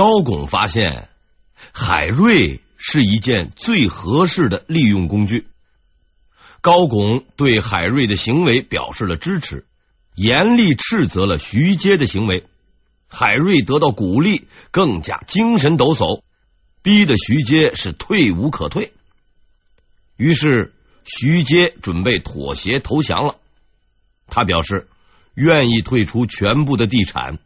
高拱发现海瑞是一件最合适的利用工具。高拱对海瑞的行为表示了支持，严厉斥责了徐阶的行为。海瑞得到鼓励，更加精神抖擞，逼得徐阶是退无可退。于是徐阶准备妥协投降了，他表示愿意退出全部的地产。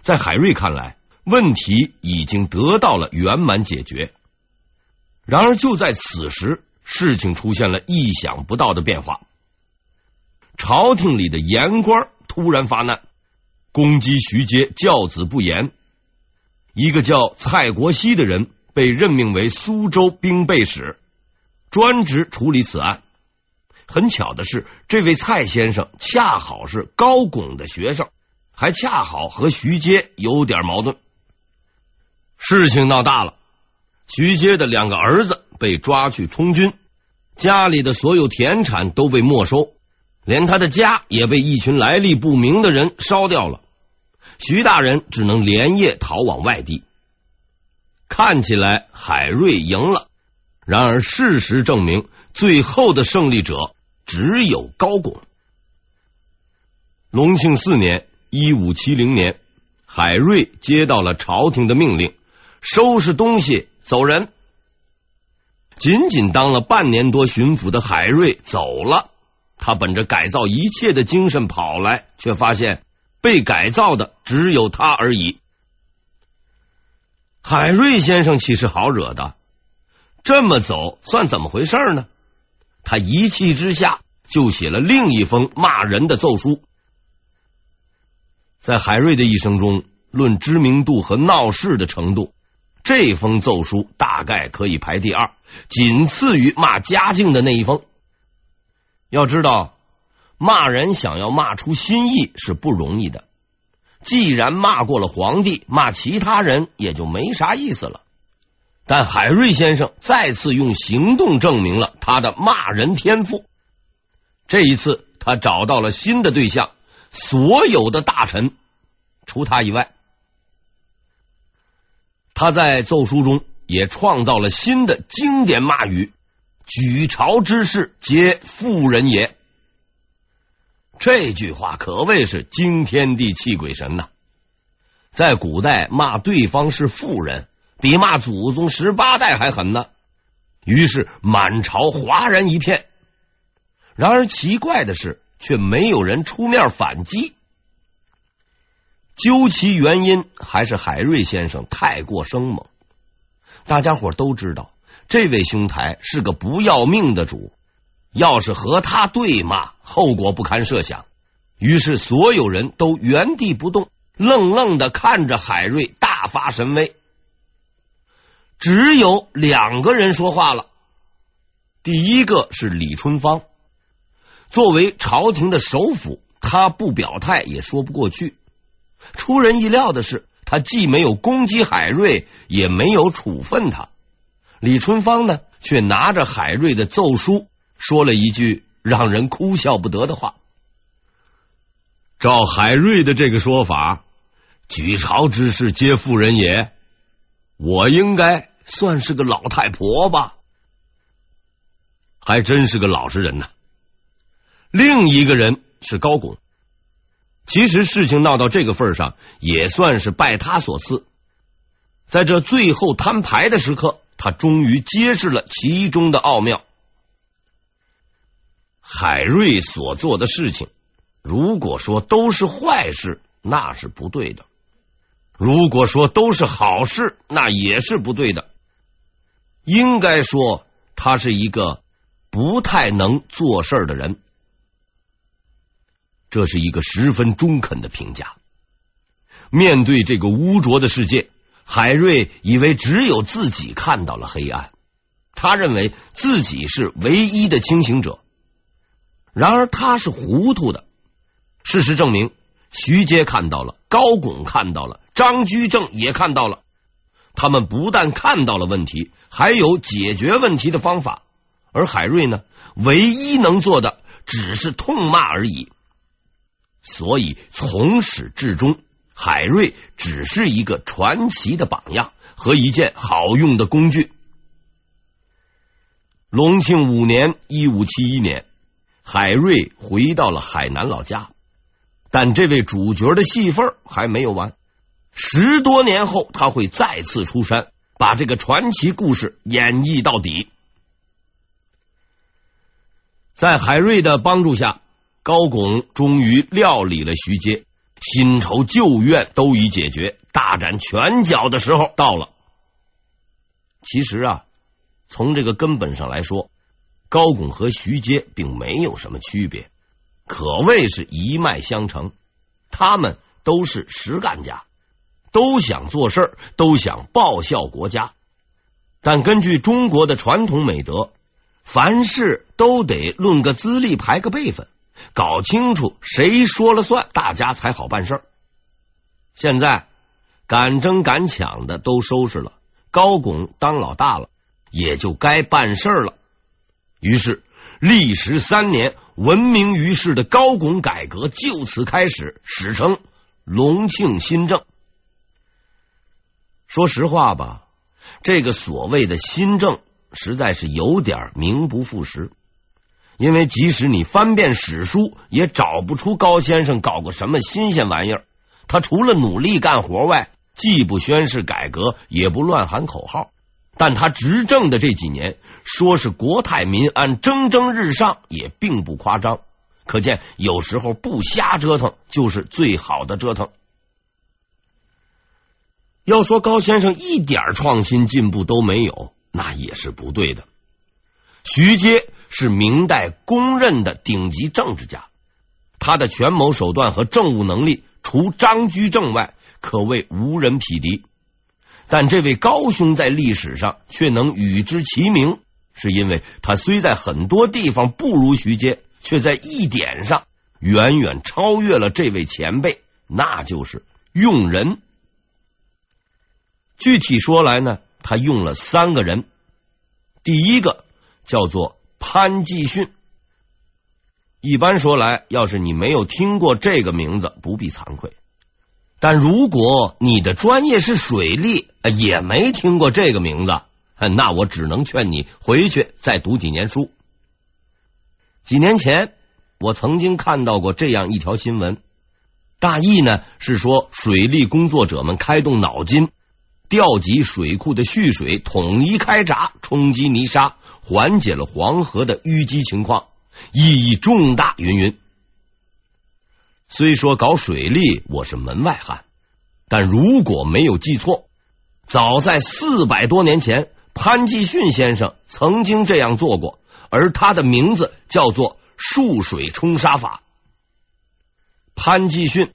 在海瑞看来，问题已经得到了圆满解决。然而就在此时，事情出现了意想不到的变化。朝廷里的言官突然发难，攻击徐阶教子不严。一个叫蔡国熙的人被任命为苏州兵备使，专职处理此案。很巧的是，这位蔡先生恰好是高拱的学生，还恰好和徐阶有点矛盾。事情闹大了，徐阶的两个儿子被抓去充军，家里的所有田产都被没收，连他的家也被一群来历不明的人烧掉了。徐大人只能连夜逃往外地。看起来海瑞赢了，然而事实证明，最后的胜利者只有高拱。隆庆四年（一五七零年），海瑞接到了朝廷的命令，收拾东西走人。仅仅当了半年多巡抚的海瑞走了，他本着改造一切的精神跑来，却发现。被改造的只有他而已。海瑞先生岂是好惹的？这么走算怎么回事呢？他一气之下就写了另一封骂人的奏书。在海瑞的一生中，论知名度和闹事的程度，这封奏书大概可以排第二，仅次于骂嘉靖的那一封。要知道。骂人想要骂出新意是不容易的，既然骂过了皇帝，骂其他人也就没啥意思了。但海瑞先生再次用行动证明了他的骂人天赋。这一次，他找到了新的对象，所有的大臣除他以外。他在奏书中也创造了新的经典骂语：“举朝之事，皆妇人也。”这句话可谓是惊天地泣鬼神呐！在古代骂对方是妇人，比骂祖宗十八代还狠呢。于是满朝哗然一片。然而奇怪的是，却没有人出面反击。究其原因，还是海瑞先生太过生猛。大家伙都知道，这位兄台是个不要命的主。要是和他对骂，后果不堪设想。于是所有人都原地不动，愣愣的看着海瑞大发神威。只有两个人说话了。第一个是李春芳，作为朝廷的首辅，他不表态也说不过去。出人意料的是，他既没有攻击海瑞，也没有处分他。李春芳呢，却拿着海瑞的奏书。说了一句让人哭笑不得的话。照海瑞的这个说法，举朝之事皆妇人也，我应该算是个老太婆吧？还真是个老实人呐。另一个人是高拱，其实事情闹到这个份上，也算是拜他所赐。在这最后摊牌的时刻，他终于揭示了其中的奥妙。海瑞所做的事情，如果说都是坏事，那是不对的；如果说都是好事，那也是不对的。应该说，他是一个不太能做事的人。这是一个十分中肯的评价。面对这个污浊的世界，海瑞以为只有自己看到了黑暗，他认为自己是唯一的清醒者。然而他是糊涂的。事实证明，徐阶看到了，高拱看到了，张居正也看到了。他们不但看到了问题，还有解决问题的方法。而海瑞呢，唯一能做的只是痛骂而已。所以从始至终，海瑞只是一个传奇的榜样和一件好用的工具。隆庆五年（一五七一年），海瑞回到了海南老家，但这位主角的戏份还没有完。十多年后，他会再次出山，把这个传奇故事演绎到底。在海瑞的帮助下，高拱终于料理了徐阶，新仇旧怨都已解决，大展拳脚的时候到了。其实啊。从这个根本上来说，高拱和徐阶并没有什么区别，可谓是一脉相承。他们都是实干家，都想做事，都想报效国家。但根据中国的传统美德，凡事都得论个资历，排个辈分，搞清楚谁说了算，大家才好办事。现在敢争敢抢的都收拾了，高拱当老大了。也就该办事了。于是，历时三年、闻名于世的高拱改革就此开始，史称隆庆新政。说实话吧，这个所谓的新政，实在是有点名不副实。因为即使你翻遍史书，也找不出高先生搞过什么新鲜玩意儿。他除了努力干活外，既不宣誓改革，也不乱喊口号。但他执政的这几年，说是国泰民安、蒸蒸日上，也并不夸张。可见有时候不瞎折腾，就是最好的折腾。要说高先生一点创新进步都没有，那也是不对的。徐阶是明代公认的顶级政治家，他的权谋手段和政务能力，除张居正外，可谓无人匹敌。但这位高兄在历史上却能与之齐名，是因为他虽在很多地方不如徐阶，却在一点上远远超越了这位前辈，那就是用人。具体说来呢，他用了三个人，第一个叫做潘季训。一般说来，要是你没有听过这个名字，不必惭愧。但如果你的专业是水利，也没听过这个名字，那我只能劝你回去再读几年书。几年前，我曾经看到过这样一条新闻，大意呢是说水利工作者们开动脑筋，调集水库的蓄水，统一开闸，冲击泥沙，缓解了黄河的淤积情况，意义重大。云云。虽说搞水利我是门外汉，但如果没有记错，早在四百多年前，潘季训先生曾经这样做过，而他的名字叫做“束水冲沙法”。潘季训，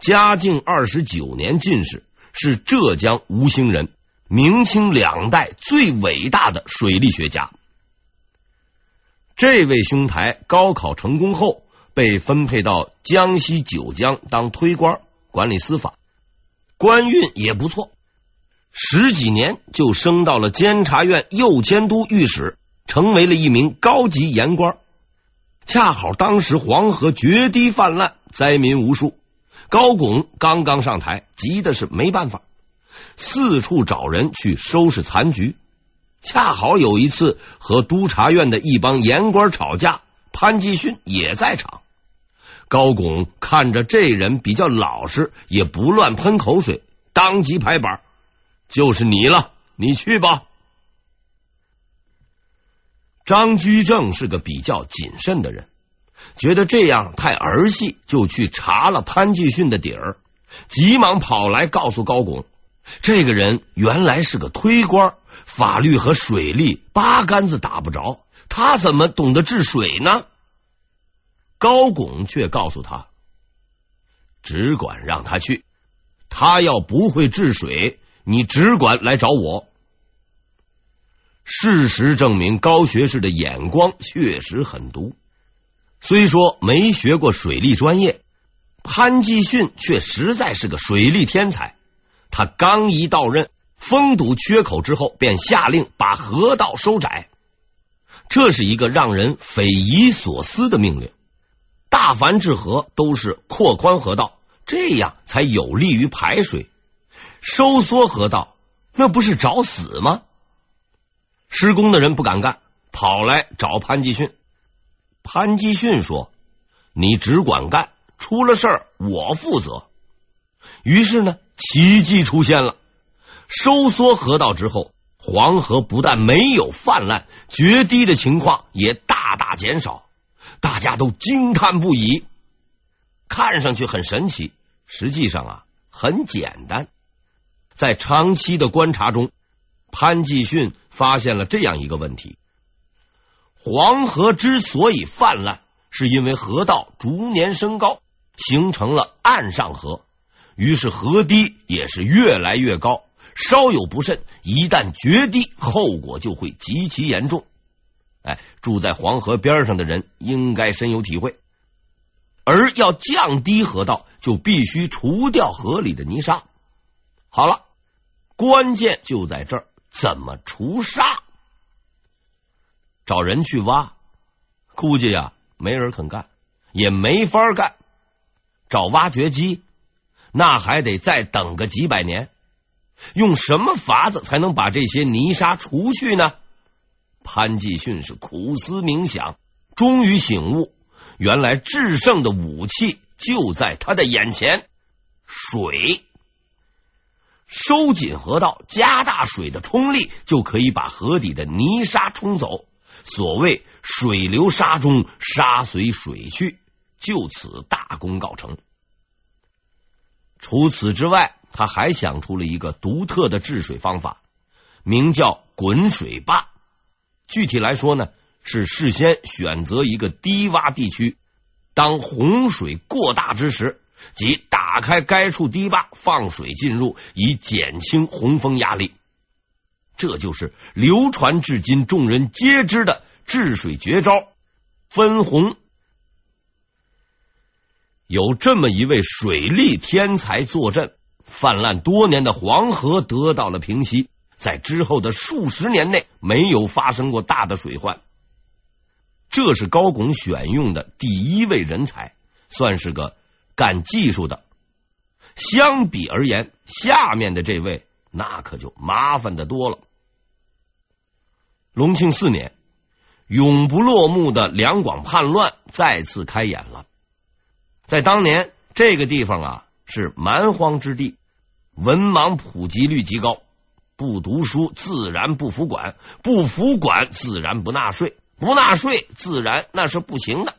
嘉靖二十九年进士，是浙江吴兴人，明清两代最伟大的水利学家。这位兄台高考成功后，被分配到江西九江当推官，管理司法，官运也不错，十几年就升到了监察院右监督御史，成为了一名高级言官。恰好当时黄河决堤泛滥，灾民无数，高拱刚刚上台，急的是没办法，四处找人去收拾残局。恰好有一次和督察院的一帮言官吵架，潘季训也在场。高拱看着这人比较老实，也不乱喷口水，当即拍板，就是你了，你去吧。张居正是个比较谨慎的人，觉得这样太儿戏，就去查了潘季训的底儿，急忙跑来告诉高拱，这个人原来是个推官，法律和水利八竿子打不着，他怎么懂得治水呢？高拱却告诉他：“只管让他去，他要不会治水，你只管来找我。”事实证明，高学士的眼光确实很毒。虽说没学过水利专业，潘季训却实在是个水利天才。他刚一到任，封堵缺口之后，便下令把河道收窄。这是一个让人匪夷所思的命令。大凡治河都是扩宽河道，这样才有利于排水。收缩河道，那不是找死吗？施工的人不敢干，跑来找潘继训。潘继训说：“你只管干，出了事儿我负责。”于是呢，奇迹出现了。收缩河道之后，黄河不但没有泛滥，决堤的情况也大大减少，大家都惊叹不已。看上去很神奇，实际上啊，很简单。在长期的观察中，潘继训发现了这样一个问题：黄河之所以泛滥，是因为河道逐年升高，形成了岸上河，于是河堤也是越来越高。稍有不慎，一旦决堤，后果就会极其严重。哎，住在黄河边上的人应该深有体会。而要降低河道，就必须除掉河里的泥沙。好了，关键就在这儿，怎么除沙？找人去挖，估计呀，没人肯干，也没法干。找挖掘机，那还得再等个几百年。用什么法子才能把这些泥沙除去呢？潘继训是苦思冥想，终于醒悟，原来制胜的武器就在他的眼前——水。收紧河道，加大水的冲力，就可以把河底的泥沙冲走。所谓“水流沙中，沙随水去”，就此大功告成。除此之外，他还想出了一个独特的治水方法，名叫“滚水坝”。具体来说呢，是事先选择一个低洼地区，当洪水过大之时，即打开该处堤坝，放水进入，以减轻洪峰压力。这就是流传至今、众人皆知的治水绝招——分洪。有这么一位水利天才坐镇。泛滥多年的黄河得到了平息，在之后的数十年内没有发生过大的水患。这是高拱选用的第一位人才，算是个干技术的。相比而言，下面的这位那可就麻烦的多了。隆庆四年，永不落幕的两广叛乱再次开演了。在当年，这个地方啊。是蛮荒之地，文盲普及率极高，不读书自然不服管，不服管自然不纳税，不纳税自然那是不行的。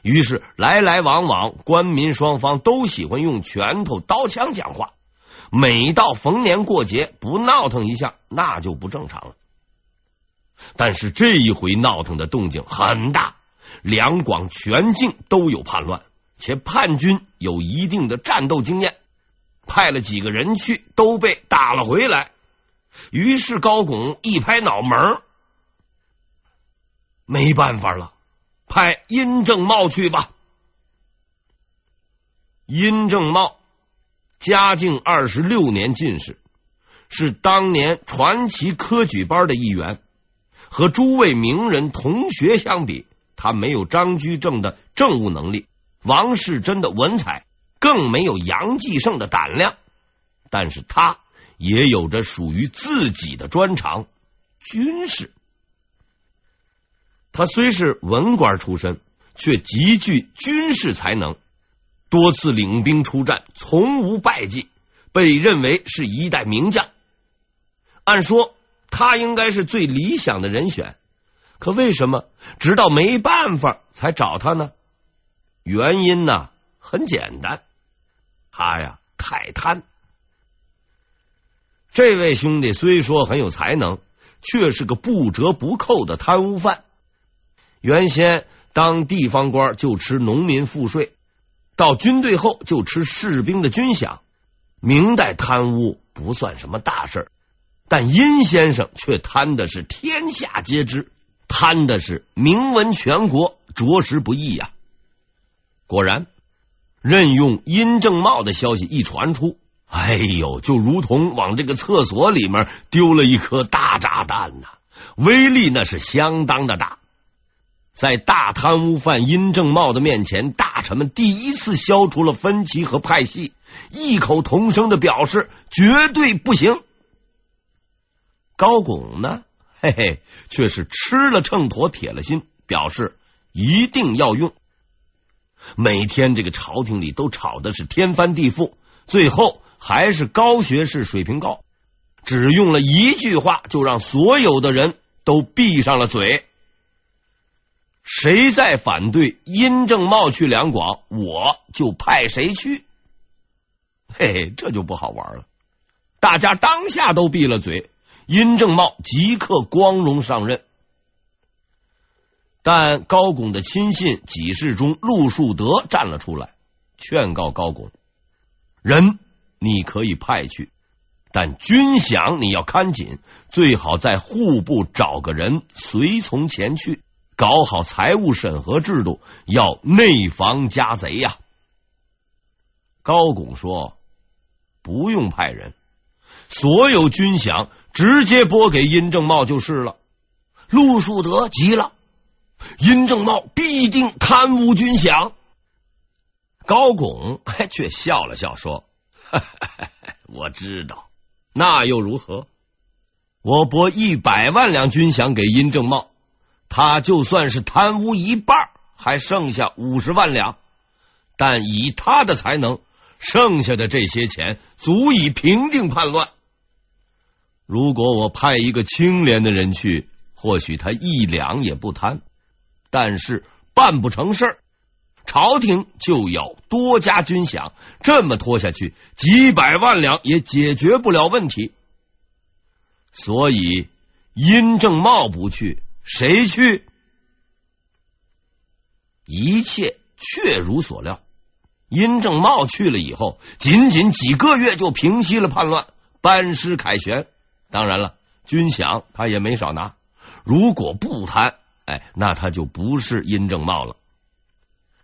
于是来来往往，官民双方都喜欢用拳头、刀枪讲话。每到逢年过节，不闹腾一下，那就不正常了。但是这一回闹腾的动静很大，两广全境都有叛乱。且叛军有一定的战斗经验，派了几个人去，都被打了回来。于是高拱一拍脑门，没办法了，派殷正茂去吧。殷正茂，嘉靖二十六年进士，是当年传奇科举班的一员。和诸位名人同学相比，他没有张居正的政务能力。王世贞的文采，更没有杨继盛的胆量，但是他也有着属于自己的专长——军事。他虽是文官出身，却极具军事才能，多次领兵出战，从无败绩，被认为是一代名将。按说他应该是最理想的人选，可为什么直到没办法才找他呢？原因呢，很简单，他呀太贪。这位兄弟虽说很有才能，却是个不折不扣的贪污犯。原先当地方官就吃农民赋税，到军队后就吃士兵的军饷。明代贪污不算什么大事，但殷先生却贪的是天下皆知，贪的是名闻全国，着实不易呀。果然，任用殷正茂的消息一传出，哎呦，就如同往这个厕所里面丢了一颗大炸弹呐！威力那是相当的大。在大贪污犯殷正茂的面前，大臣们第一次消除了分歧和派系，异口同声的表示绝对不行。高拱呢，嘿嘿，却是吃了秤砣铁了心，表示一定要用。每天这个朝廷里都吵的是天翻地覆，最后还是高学士水平高，只用了一句话就让所有的人都闭上了嘴。谁再反对殷正茂去两广，我就派谁去。嘿嘿，这就不好玩了。大家当下都闭了嘴，殷正茂即刻光荣上任。但高拱的亲信几事中陆树德站了出来，劝告高拱：“人你可以派去，但军饷你要看紧，最好在户部找个人随从前去，搞好财务审核制度，要内防家贼呀。”高拱说：“不用派人，所有军饷直接拨给殷正茂就是了。”陆树德急了。殷正茂必定贪污军饷，高拱 却笑了笑说：“ 我知道，那又如何？我拨一百万两军饷给殷正茂，他就算是贪污一半，还剩下五十万两。但以他的才能，剩下的这些钱足以平定叛乱。如果我派一个清廉的人去，或许他一两也不贪。”但是办不成事儿，朝廷就要多加军饷，这么拖下去，几百万两也解决不了问题。所以殷正茂不去，谁去？一切确如所料，殷正茂去了以后，仅仅几个月就平息了叛乱，班师凯旋。当然了，军饷他也没少拿。如果不贪。哎，那他就不是殷正茂了。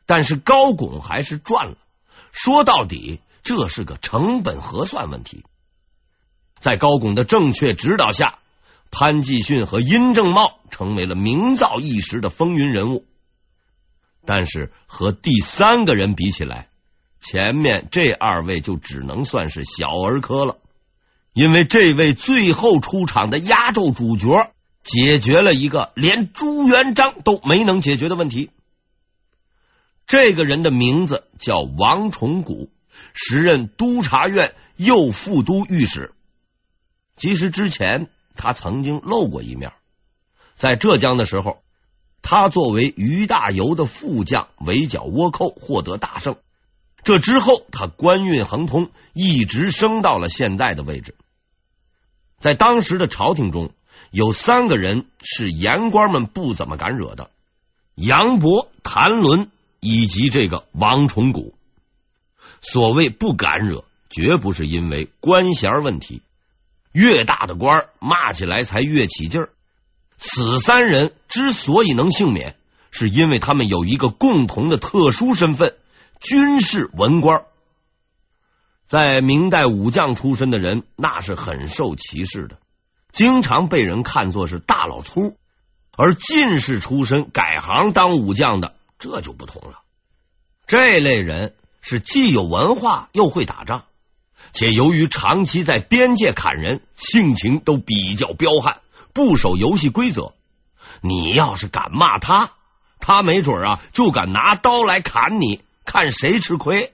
但是高拱还是赚了。说到底，这是个成本核算问题。在高拱的正确指导下，潘继训和殷正茂成为了名噪一时的风云人物。但是和第三个人比起来，前面这二位就只能算是小儿科了。因为这位最后出场的压轴主角。解决了一个连朱元璋都没能解决的问题。这个人的名字叫王崇古，时任督察院右副都御史。其实之前他曾经露过一面，在浙江的时候，他作为俞大猷的副将，围剿倭寇，获得大胜。这之后，他官运亨通，一直升到了现在的位置。在当时的朝廷中。有三个人是言官们不怎么敢惹的：杨博、谭伦以及这个王崇古。所谓不敢惹，绝不是因为官衔问题，越大的官骂起来才越起劲儿。此三人之所以能幸免，是因为他们有一个共同的特殊身份——军事文官。在明代武将出身的人，那是很受歧视的。经常被人看作是大老粗，而进士出身改行当武将的，这就不同了。这类人是既有文化又会打仗，且由于长期在边界砍人，性情都比较彪悍，不守游戏规则。你要是敢骂他，他没准啊就敢拿刀来砍你，看谁吃亏。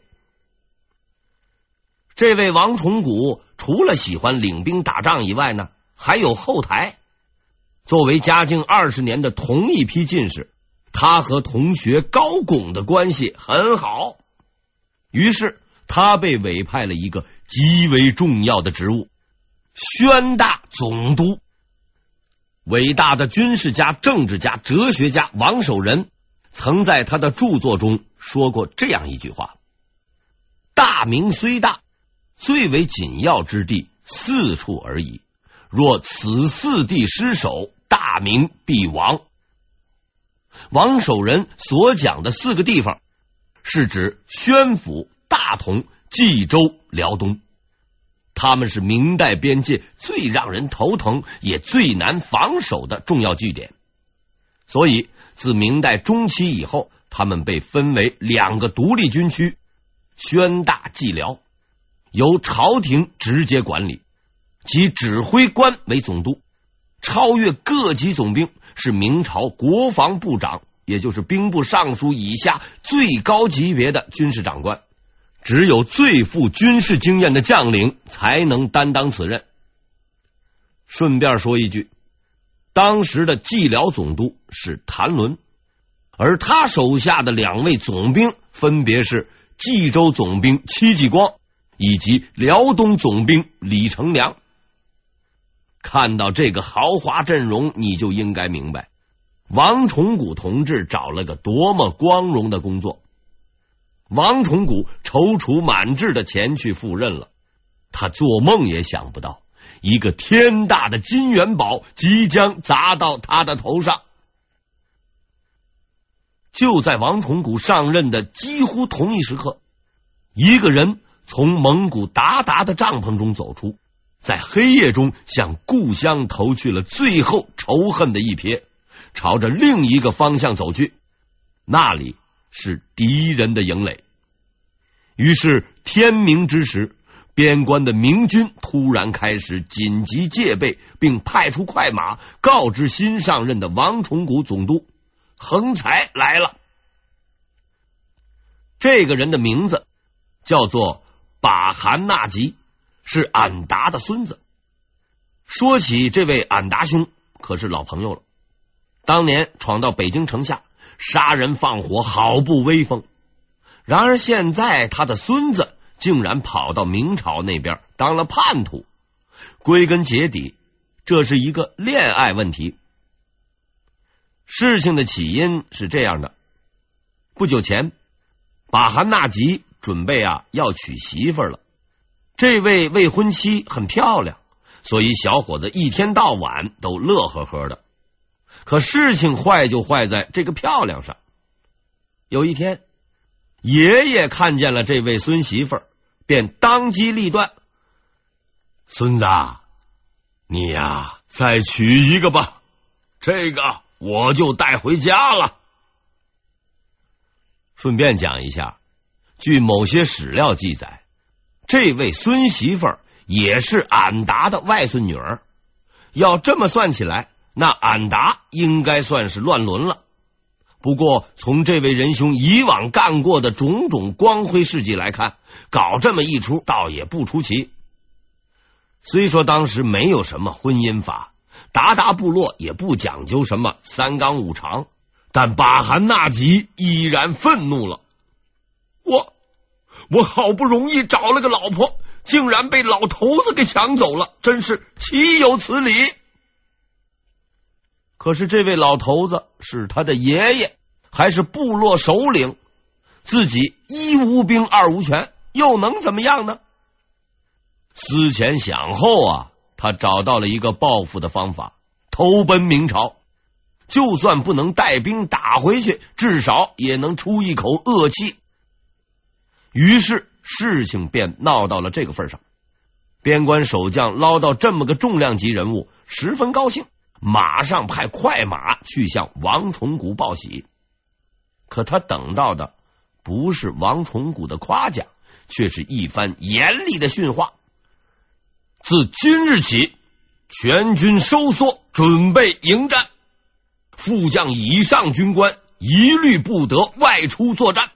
这位王崇古除了喜欢领兵打仗以外呢，还有后台，作为嘉靖二十年的同一批进士，他和同学高拱的关系很好，于是他被委派了一个极为重要的职务——宣大总督。伟大的军事家、政治家、哲学家王守仁曾在他的著作中说过这样一句话：“大明虽大，最为紧要之地四处而已。”若此四地失守，大明必亡。王守仁所讲的四个地方，是指宣府、大同、冀州、辽东，他们是明代边界最让人头疼也最难防守的重要据点。所以自明代中期以后，他们被分为两个独立军区：宣大、蓟辽，由朝廷直接管理，其指挥官为总督，超越各级总兵，是明朝国防部长，也就是兵部尚书以下最高级别的军事长官。只有最富军事经验的将领才能担当此任。顺便说一句，当时的蓟辽总督是谭伦，而他手下的两位总兵分别是冀州总兵戚继光以及辽东总兵李成梁。看到这个豪华阵容，你就应该明白，王崇古同志找了个多么光荣的工作。王重古踌躇满志的前去赴任了，他做梦也想不到，一个天大的金元宝即将砸到他的头上。就在王重古上任的几乎同一时刻，一个人从蒙古鞑靼的帐篷中走出，在黑夜中向故乡投去了最后仇恨的一瞥，朝着另一个方向走去，那里。是敌人的营垒，于是天明之时，边关的明军突然开始紧急戒备，并派出快马告知新上任的王重古总督：横财来了。这个人的名字叫做把韩纳吉，是俺答的孙子。说起这位俺答兄，可是老朋友了，当年闯到北京城下。杀人放火，好不威风。然而现在他的孙子竟然跑到明朝那边当了叛徒。归根结底，这是一个恋爱问题。事情的起因是这样的：不久前，把韩纳吉准备啊要娶媳妇了。这位未婚妻很漂亮，所以小伙子一天到晚都乐呵呵的。可事情坏就坏在这个漂亮上。有一天，爷爷看见了这位孙媳妇儿，便当机立断：“孙子，你呀，再娶一个吧，这个我就带回家了。”顺便讲一下，据某些史料记载，这位孙媳妇儿也是俺答的外孙女儿。要这么算起来。那俺答应该算是乱伦了。不过从这位仁兄以往干过的种种光辉事迹来看，搞这么一出倒也不出奇。虽说当时没有什么婚姻法，达达部落也不讲究什么三纲五常，但把韩纳吉依然愤怒了。我我好不容易找了个老婆，竟然被老头子给抢走了，真是岂有此理！可是这位老头子是他的爷爷，还是部落首领，自己一无兵，二无权，又能怎么样呢？思前想后啊，他找到了一个报复的方法，投奔明朝。就算不能带兵打回去，至少也能出一口恶气。于是事情便闹到了这个份上。边关守将捞到这么个重量级人物，十分高兴。马上派快马去向王崇古报喜，可他等到的不是王崇古的夸奖，却是一番严厉的训话。自今日起，全军收缩，准备迎战。副将以上军官一律不得外出作战。